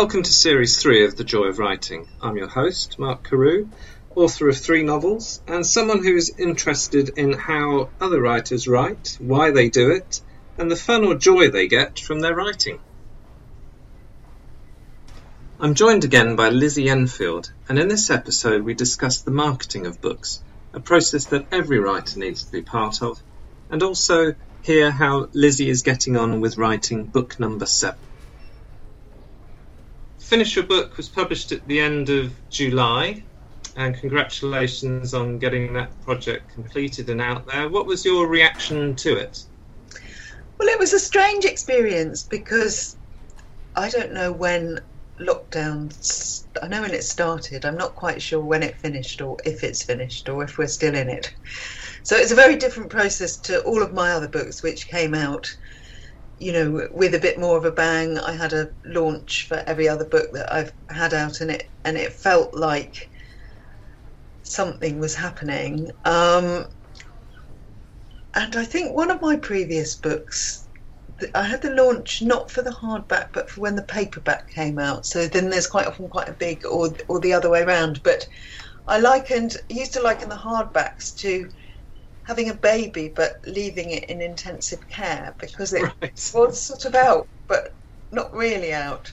Welcome to Series 3 of The Joy of Writing. I'm your host, Mark Carew, author of three novels, and someone who's interested in how other writers write, why they do it, and the fun or joy they get from their writing. I'm joined again by Lizzie Enfield, and in this episode we discuss the marketing of books, a process that every writer needs to be part of, and also hear how Lizzie is getting on with writing book number seven. Finish Your Book was published at the end of July, and congratulations on getting that project completed and out there. What was your reaction to it? Well, it was a strange experience because I don't know when lockdown. I know when it started. I'm not quite sure when it finished, or if it's finished, or if we're still in it. So it's a very different process to all of my other books, which came out, you know, with a bit more of a bang. I had a launch for every other book that I've had out, and it and it felt like something was happening. Um, and I think one of my previous books I had the launch not for the hardback, but for when the paperback came out. So then there's quite often quite a big, or or the other way around. But I likened, used to liken the hardbacks to having a baby, but leaving it in intensive care because it right. was sort of out, but not really out.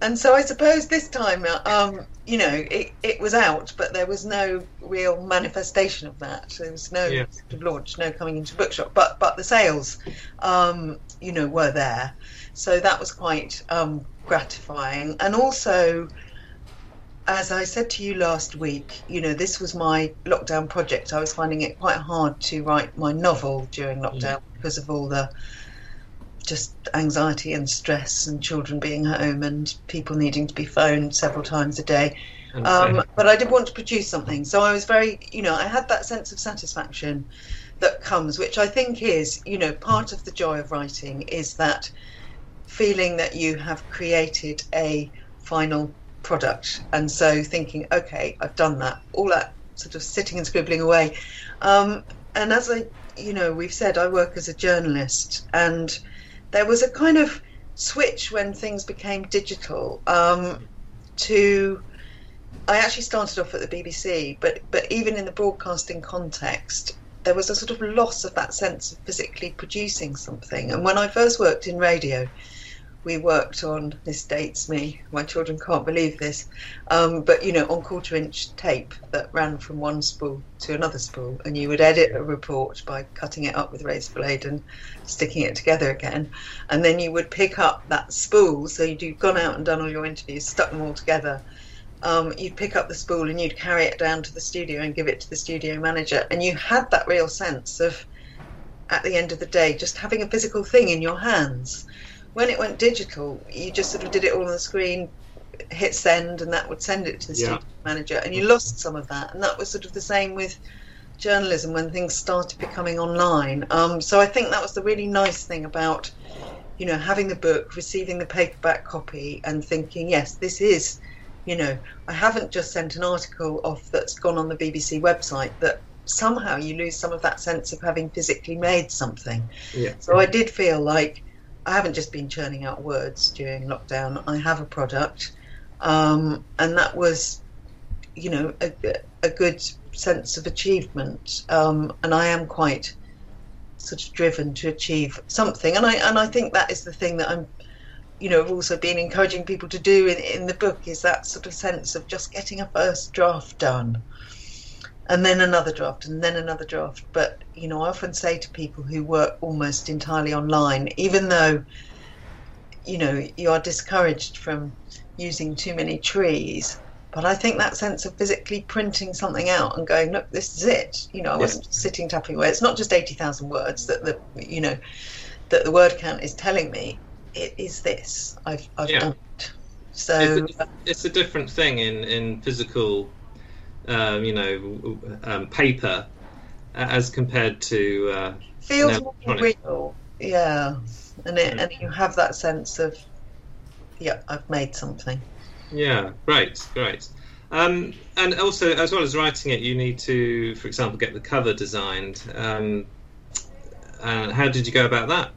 And so I suppose this time, um, you know, it, it was out, but there was no real manifestation of that. There was no yeah. sort of launch, no coming into bookshop, but but the sales, um, you know, were there. So that was quite um, gratifying. And also, as I said to you last week, you know, this was my lockdown project. I was finding it quite hard to write my novel during lockdown yeah. because of all the just anxiety and stress and children being home and people needing to be phoned several times a day. Um, but I did want to produce something, so I was very, you know, I had that sense of satisfaction that comes, which I think is, you know, part of the joy of writing is that feeling that you have created a final product, and so thinking, okay, I've done that, all that sort of sitting and scribbling away. Um, and as I, you know, we've said, I work as a journalist, and there was a kind of switch when things became digital um, to I actually started off at the BBC, but but even in the broadcasting context, there was a sort of loss of that sense of physically producing something. And when I first worked in radio, we worked on this dates me. My children can't believe this. Um, but you know on quarter inch tape that ran from one spool to another spool and you would edit a report by cutting it up with razor blade and sticking it together again. And then you would pick up that spool. So you'd gone out and done all your interviews stuck them all together. Um, you'd pick up the spool and you'd carry it down to the studio and give it to the studio manager. And you had that real sense of at the end of the day just having a physical thing in your hands when it went digital, you just sort of did it all on the screen, hit send, and that would send it to the yeah. studio manager, and you lost some of that. And that was sort of the same with journalism when things started becoming online. Um, so I think that was the really nice thing about, you know, having the book, receiving the paperback copy, and thinking, yes, this is, you know, I haven't just sent an article off that's gone on the BBC website that somehow you lose some of that sense of having physically made something. Yeah. So I did feel like I haven't just been churning out words during lockdown. I have a product, um, and that was, you know, a, a good sense of achievement. Um, and I am quite sort of driven to achieve something, and I and I think that is the thing that I'm, you know, have also been encouraging people to do in, in the book is that sort of sense of just getting a first draft done and then another draft and then another draft. But you know, I often say to people who work almost entirely online, even though you know you are discouraged from using too many trees. But I think that sense of physically printing something out and going, look, this is it. You know, I wasn't sitting tapping away. It's not just eighty thousand words that the you know that the word count is telling me. It is this. I've I've yeah. done it. So it's a, uh, it's a different thing in in physical um, you know, um, paper as compared to uh, feels more real. Yeah, and it, and you have that sense of, yeah, I've made something. Yeah, great, great. Um, and also, as well as writing it, you need to, for example, get the cover designed. Um, how did you go about that?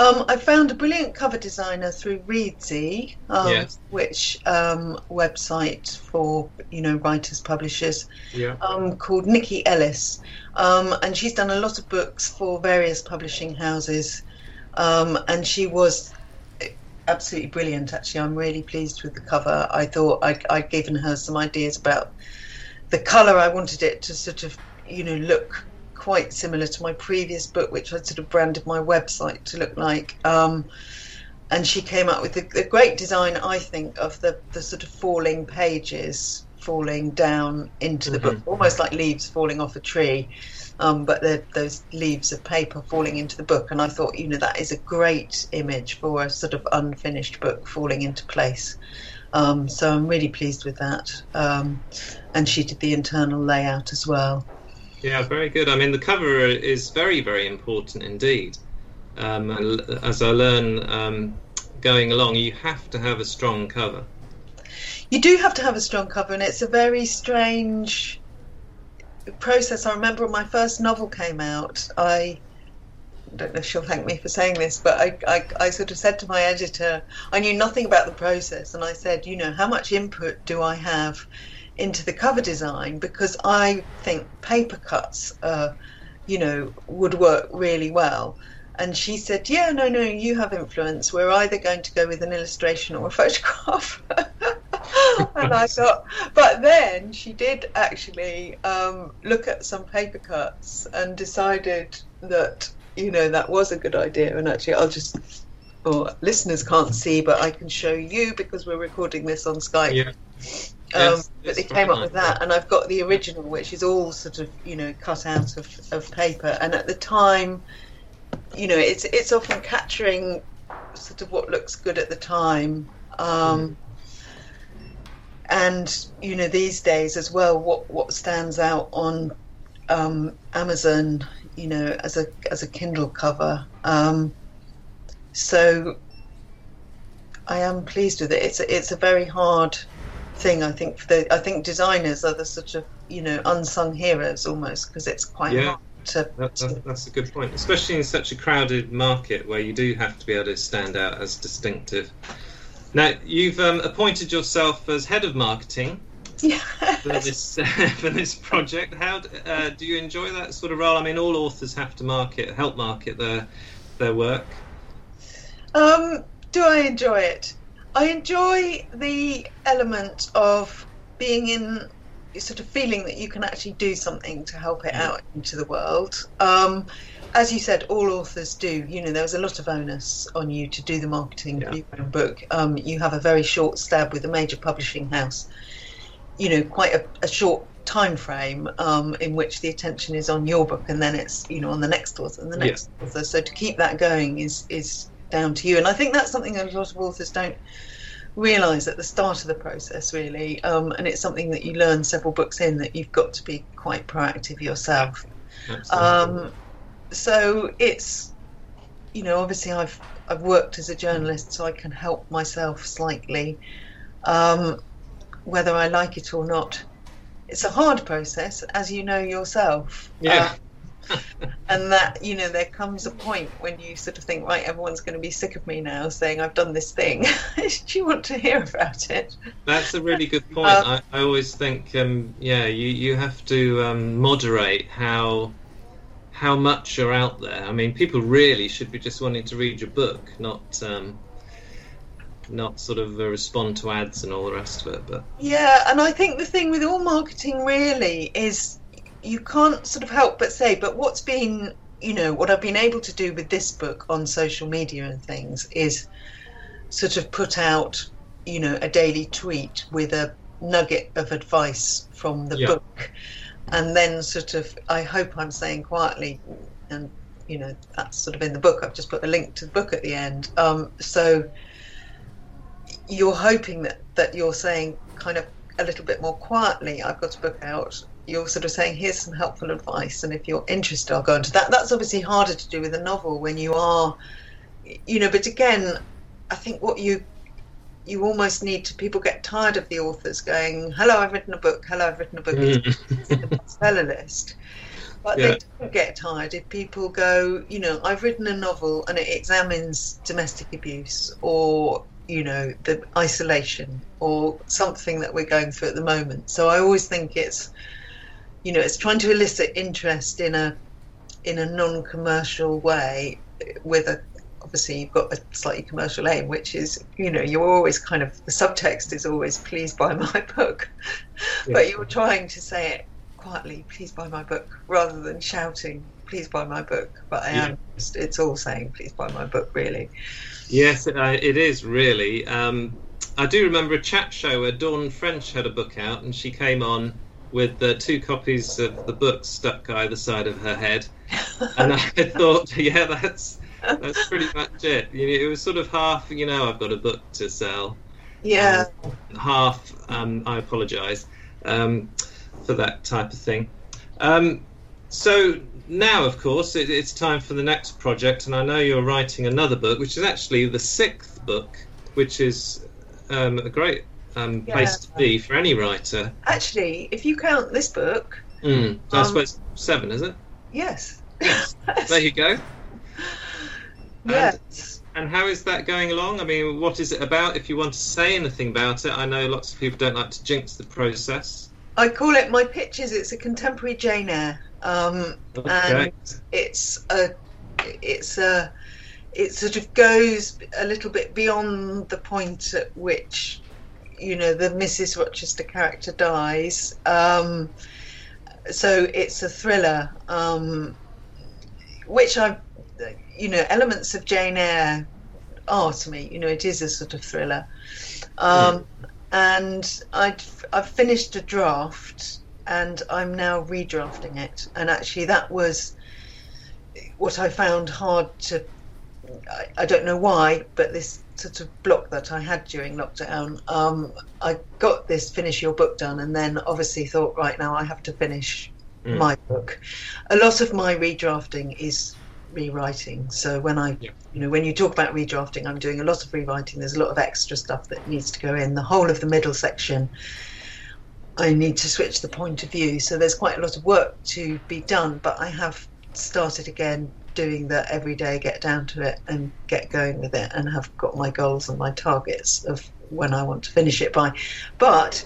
Um, I found a brilliant cover designer through Reedsy, um, Yes. which um, website for you know writers publishers Yeah. um, called Nikki Ellis, um, and she's done a lot of books for various publishing houses, um, and she was absolutely brilliant. Actually, I'm really pleased with the cover. I thought I'd, I'd given her some ideas about the colour. I wanted it to sort of you know look quite similar to my previous book, which I'd sort of branded my website to look like. Um, and she came up with a, a great design, I think, of the, the sort of falling pages falling down into the book, almost like leaves falling off a tree. Um, but they're those leaves of paper falling into the book, and I thought, you know, that is a great image for a sort of unfinished book falling into place. Um, so I'm really pleased with that. Um, and she did the internal layout as well. Yeah, very good. I mean, the cover is very, very important indeed. Um, and as I learn um, going along, you have to have a strong cover. You do have to have a strong cover, and it's a very strange process. I remember when my first novel came out, I don't know if she'll thank me for saying this, but I, I, I sort of said to my editor, I knew nothing about the process, and I said, you know, how much input do I have into the cover design? Because I think paper cuts, uh, you know, would work really well. And she said, Yeah, no, no, you have influence. We're either going to go with an illustration or a photograph. and I thought, but then she did actually um, look at some paper cuts and decided that, you know, that was a good idea. And actually, I'll just, or listeners can't see, but I can show you because we're recording this on Skype. Yeah. Um, Yes, but they came up with that, and I've got the original, which is all sort of you know cut out of, of paper. And at the time, you know, it's it's often capturing sort of what looks good at the time. Um, and you know, these days as well, what what stands out on um, Amazon, you know, as a as a Kindle cover. Um, so I am pleased with it. It's a, it's a very hard thing. I think for the I think designers are the sort of you know unsung heroes almost because it's quite Yeah. hard to. That, that, that's a good point, especially in such a crowded market where you do have to be able to stand out as distinctive. Now, you've um, appointed yourself as head of marketing Yeah. for this for this project. How uh, do you enjoy that sort of role? I mean, all authors have to market, help market their their work. Um, do I enjoy it? I enjoy the element of being in sort of feeling that you can actually do something to help it out into the world. Um, as you said, all authors do. You know, there was a lot of onus on you to do the marketing for Yeah. your own book. Um, you have a very short stab with a major publishing house. You know, quite a, a short time frame um, in which the attention is on your book, and then it's you know on the next author and the Yeah. next author. So to keep that going is is down to you. And I think that's something that a lot of authors don't realise at the start of the process, really. Um, and it's something that you learn several books in that you've got to be quite proactive yourself. Um, so it's, you know, obviously I've I've worked as a journalist, so I can help myself slightly, um, whether I like it or not. It's a hard process, as you know yourself. yeah. Uh, and that you know there comes a point when you sort of think right everyone's going to be sick of me now saying i've done this thing do you want to hear about it That's a really good point. Um, I, I always think, um, yeah, you, you have to um, moderate how how much you're out there. I mean, people really should be just wanting to read your book, not um, not sort of uh, respond to ads and all the rest of it. But yeah and i think the thing with all marketing really is you can't sort of help but say but what's been you know what i've been able to do with this book on social media and things is sort of put out you know a daily tweet with a nugget of advice from the Yeah. book. And then sort of i hope i'm saying quietly and you know that's sort of in the book. I've just put a link to the book at the end. Um, so you're hoping that that you're saying kind of a little bit more quietly i've got a book out you're sort of saying here's some helpful advice and if you're interested i'll go into that that's obviously harder to do with a novel when you are you know but again i think what you you almost need to people get tired of the authors going hello i've written a book hello i've written a book mm. it's the bestseller list But Yeah. they don't get tired if people go, you know, I've written a novel and it examines domestic abuse or, you know, the isolation or something that we're going through at the moment. So I always think it's, you know, it's trying to elicit interest in a in a non-commercial way with a obviously you've got a slightly commercial aim which is you know you're always kind of the subtext is always please buy my book. But you're trying to say it quietly please buy my book rather than shouting please buy my book. But i am it's all saying please buy my book really. Yes, uh, it is really. Um, I do remember a chat show where Dawn French had a book out, and she came on with uh, two copies of the book stuck either side of her head, and I thought, yeah, that's that's pretty much it. You know, it was sort of half, you know, I've got a book to sell, yeah half. Um, I apologise um, for that type of thing. Um, so now, of course, it, it's time for the next project, and I know you're writing another book, which is actually the sixth book, which is um, a great um, place to be for any writer. actually if you count this book Mm, so I Um, suppose seven, is it? yes Yes. There you go. yes And how is that going along? I mean, what is it about? If you want to say anything about it, I know lots of people don't like to jinx the process. I call it my pictures. It's a contemporary Jane Eyre, um, Okay. and it's a, it's a, it sort of goes a little bit beyond the point at which, you know, the Mrs. Rochester character dies. Um, so it's a thriller, um, which I, you know, elements of Jane Eyre are to me. You know, it is a sort of thriller. Um, and I'd, I've finished a draft and I'm now redrafting it. And actually, that was what I found hard to. I, I don't know why, but this sort of block that I had during lockdown, um, I got this finish your book done, and then obviously thought, right now I have to finish Mm. my book. A lot of my redrafting is rewriting. So when I, Yeah. you know, when you talk about redrafting, I'm doing a lot of rewriting. There's a lot of extra stuff that needs to go in. The whole of the middle section, I need to switch the point of view. So there's quite a lot of work to be done. But I have started again doing the every day, get down to it and get going with it, and have got my goals and my targets of when I want to finish it by. But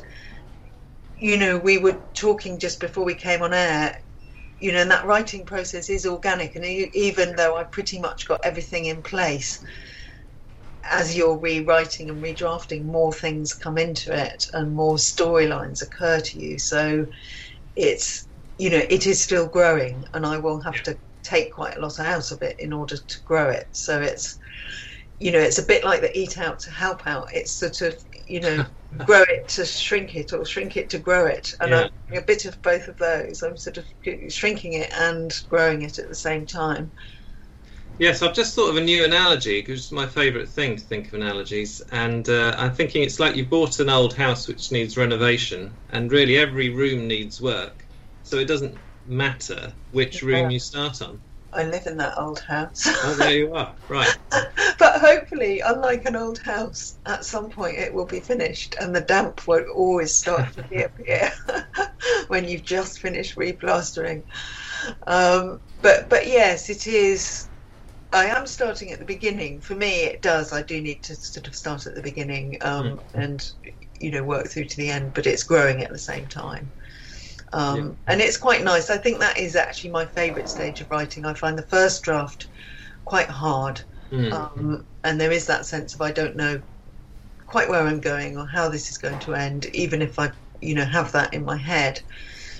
you know, we were talking just before we came on air. You know, and that writing process is organic, and even though I pretty much got everything in place, as you're rewriting and redrafting, more things come into it, and more storylines occur to you. So it's you know, it is still growing, and I will have to take quite a lot out of it in order to grow it. So it's you know, it's a bit like the eat out to help out. It's sort of you know grow it to shrink it or shrink it to grow it and Yeah. I'm doing a bit of both of those i'm sort of shrinking it and growing it at the same time Yes, I've just thought of a new analogy because it's my favourite thing to think of analogies. And uh, I'm thinking it's like you bought an old house which needs renovation, and really every room needs work. So it doesn't matter which room you start on. i live in that old house Oh, there you are. Right. but hopefully unlike an old house at some point it will be finished and the damp won't always start to reappear when you've just finished replastering um, but but yes it is I am starting at the beginning. For me, it does. I do need to sort of start at the beginning um, and, you know, work through to the end, but it's growing at the same time. Um, Yeah. And it's quite nice. I think that is actually my favourite stage of writing. I find the first draft quite hard. Mm. Um, and there is that sense of I don't know quite where I'm going or how this is going to end, even if I, you know, have that in my head.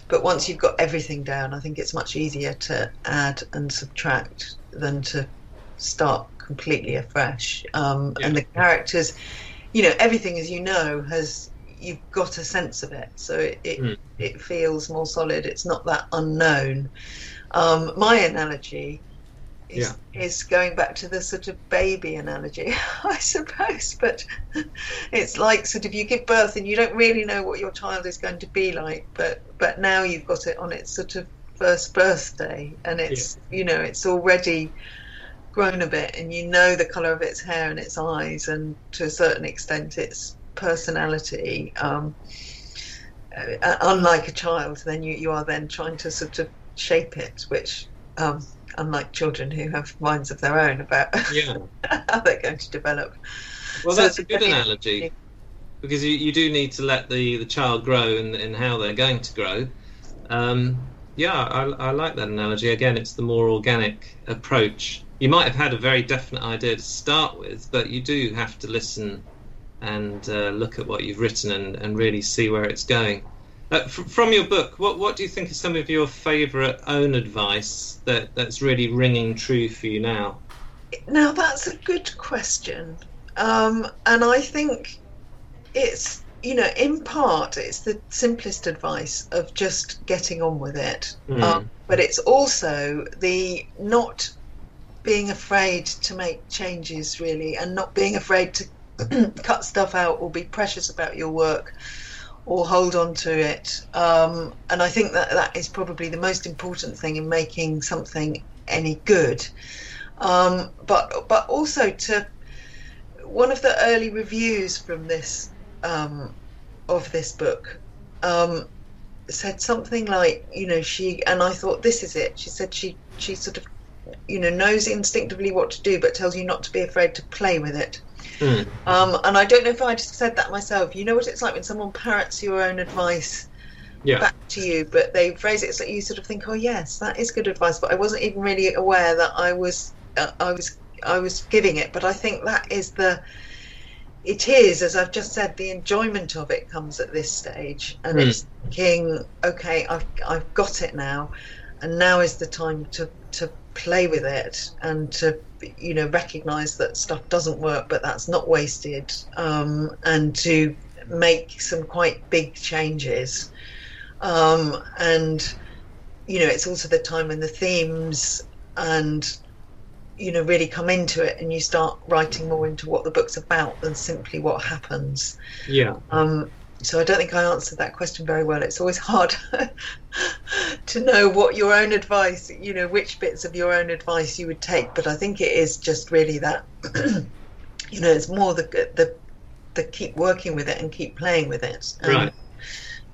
But once you've got everything down, I think it's much easier to add and subtract than to start completely afresh. Um, And the characters, you know, everything as you know has you've got a sense of it, so it it, Mm. it feels more solid. It's not that unknown. Um, my analogy is, is going back to the sort of baby analogy, I suppose. But it's like sort of you give birth and you don't really know what your child is going to be like, but but now you've got it on its sort of first birthday, and it's you know it's already grown a bit, and you know the color of its hair and its eyes, and to a certain extent its personality. Um, uh, unlike a child, then you, you are then trying to sort of shape it, which, um, unlike children who have minds of their own about Yeah. how they're going to develop. Well, So that's a good analogy because you, you do need to let the, the child grow in, in how they're going to grow. Um, yeah, I, I like that analogy. Again, it's the more organic approach. You might have had a very definite idea to start with, but you do have to listen and uh, look at what you've written and, and really see where it's going. Uh, from your book, what, what do you think is some of your favourite own advice that, that's really ringing true for you now? Now that's a good question, um, and I think it's you know in part it's the simplest advice of just getting on with it, Hmm. um, but it's also the not being afraid to make changes really, and not being afraid to cut stuff out or be precious about your work or hold on to it. Um, and I think that that is probably the most important thing in making something any good. Um, but but also to one of the early reviews from this um, of this book um, said something like you know she and I thought this is it. She said she she sort of you know knows instinctively what to do, but tells you not to be afraid to play with it. Hmm. Um, and I don't know if I just said that myself. You know what it's like when someone parrots your own advice Yeah. back to you, but they phrase it so you sort of think, "Oh yes, that is good advice." But I wasn't even really aware that I was, uh, I was, I was giving it. But I think that is the, it is as I've just said, the enjoyment of it comes at this stage, and Hmm. it's thinking, "Okay, I've, I've got it now, and now is the time to to play with it and to." You know, recognize that stuff doesn't work, but that's not wasted, um, and to make some quite big changes um, and you know it's also the time when the themes and you know really come into it and you start writing more into what the book's about than simply what happens Yeah. um, so I don't think I answered that question very well. It's always hard to know what your own advice, you know, which bits of your own advice you would take. But I think it is just really that, you know, it's more the the the keep working with it and keep playing with it. And, Right.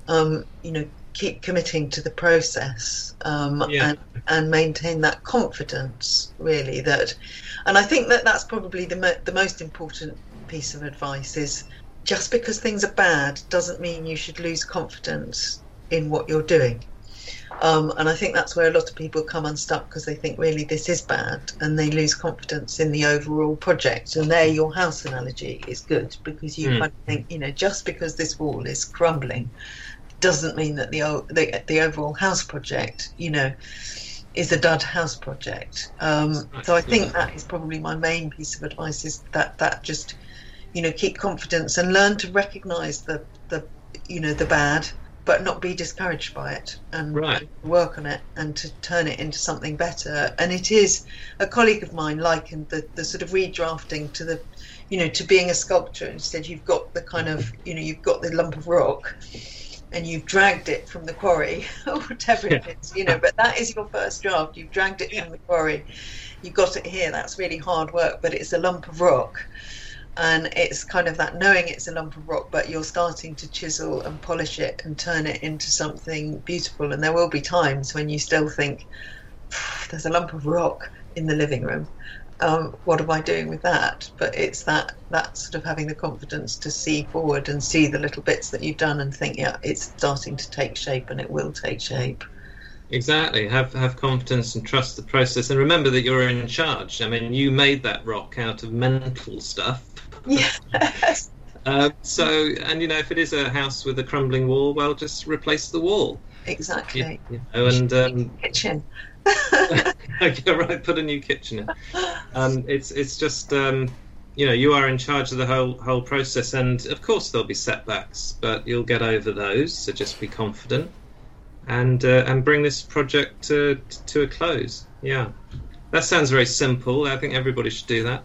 Um, you know, keep committing to the process um, Yeah. and and maintain that confidence really that, and I think that that's probably the mo- the most important piece of advice is just because things are bad doesn't mean you should lose confidence in what you're doing. Um, and I think that's where a lot of people come unstuck because they think really this is bad and they lose confidence in the overall project. And there, your house analogy is good because you Mm. kind of think, you know, just because this wall is crumbling doesn't mean that the, the, the overall house project, you know, is a dud house project. Um, so I think that is probably my main piece of advice is that, that just you know keep confidence and learn to recognize the the you know the bad but not be discouraged by it and, Right. work on it and to turn it into something better and it is a colleague of mine likened the, the sort of redrafting to the you know to being a sculptor instead you've got the kind of you know you've got the lump of rock and you've dragged it from the quarry or whatever it Yeah. is you know but that is your first draft you've dragged it Yeah. from the quarry you've got it here that's really hard work but it's a lump of rock and it's kind of that knowing it's a lump of rock but you're starting to chisel and polish it and turn it into something beautiful and there will be times when you still think there's a lump of rock in the living room um, what am I doing with that? But it's that that sort of having the confidence to see forward and see the little bits that you've done and think, yeah, it's starting to take shape and it will take shape. Exactly. Have have confidence and trust the process, and remember that you're in charge. I mean, you made that rock out of mental stuff. Yes, Uh, so, and you know, if it is a house with a crumbling wall, well, just replace the wall. exactly. You know, and um, Kitchen. okay, right, put a new kitchen in. Um, it's it's just um, you know you are in charge of the whole whole process, and of course there'll be setbacks, but you'll get over those. So just be confident, and uh, and bring this project to to a close. Yeah, that sounds very simple. I think everybody should do that.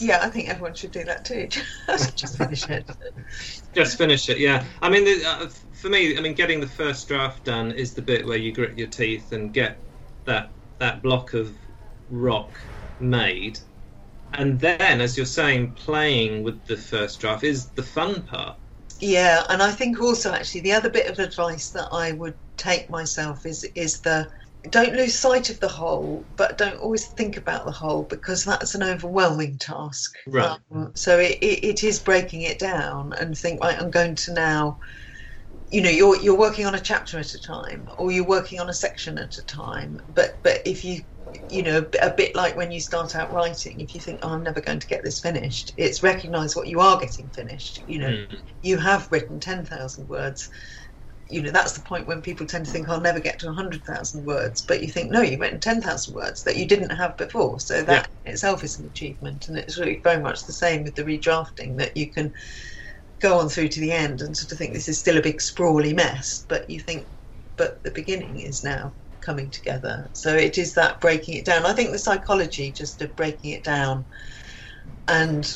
Yeah, I think everyone should do that too. Just finish it. Just finish it. Yeah, I mean, the, uh, for me, I mean, getting the first draft done is the bit where you grit your teeth and get that that block of rock made, and then, as you're saying, playing with the first draft is the fun part. Yeah, and I think also actually the other bit of advice that I would take myself is is the don't lose sight of the whole, but don't always think about the whole because that's an overwhelming task. Right. Um, so it, it, it is breaking it down and think, right, I'm going to now, you know, you're you're working on a chapter at a time, or you're working on a section at a time. But but if you you know, a bit like when you start out writing, if you think, oh, I'm never going to get this finished, it's recognize what you are getting finished. You know, Mm. you have written 10,000 words. You know, that's the point when people tend to think, I'll never get to 100,000 words. But you think, no, you've written 10,000 words that you didn't have before. So that in itself is an achievement. And it's really very much the same with the redrafting that you can go on through to the end and sort of think this is still a big sprawly mess. But you think, but the beginning is now coming together. So it is that breaking it down. I think the psychology just of breaking it down and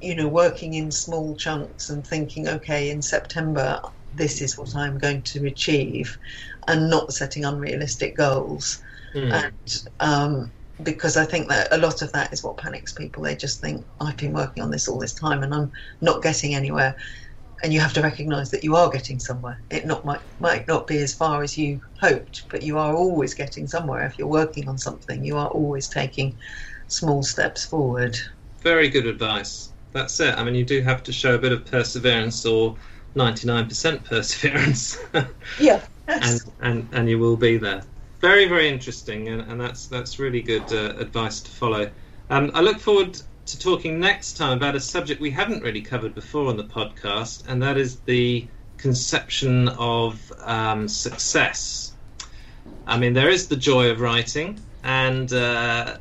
you know working in small chunks and thinking, okay, in September this is what I'm going to achieve, and not setting unrealistic goals. Mm. And um, because I think that a lot of that is what panics people. They just think I've been working on this all this time and I'm not getting anywhere. And you have to recognise that you are getting somewhere. It not might might not be as far as you hoped, but you are always getting somewhere. If you're working on something, you are always taking small steps forward. Very good advice. That's it. I mean, you do have to show a bit of perseverance or 99% perseverance, Yeah. and, and, and you will be there. Very, very interesting, and, and that's that's really good uh, advice to follow. Um, I look forward to talking next time about a subject we haven't really covered before on the podcast, and that is the conception of um, success. I mean, there is the joy of writing, and uh,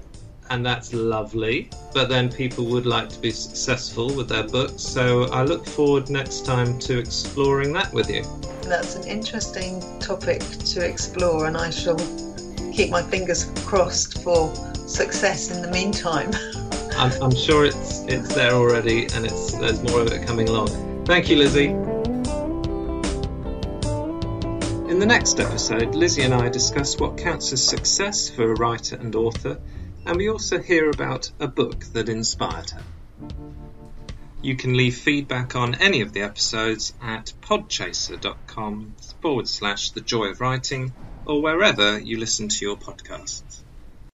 and that's lovely. But then people would like to be successful with their books, so I look forward next time to exploring that with you. That's an interesting topic to explore, and I shall keep my fingers crossed for success in the meantime. I'm, I'm sure it's it's there already, and it's there's more of it coming along. Thank you, Lizzie. In the next episode, Lizzie and I discuss what counts as success for a writer and author, and we also hear about a book that inspired her. You can leave feedback on any of the episodes at podchaser.com forward slash the joy of writing or wherever you listen to your podcasts.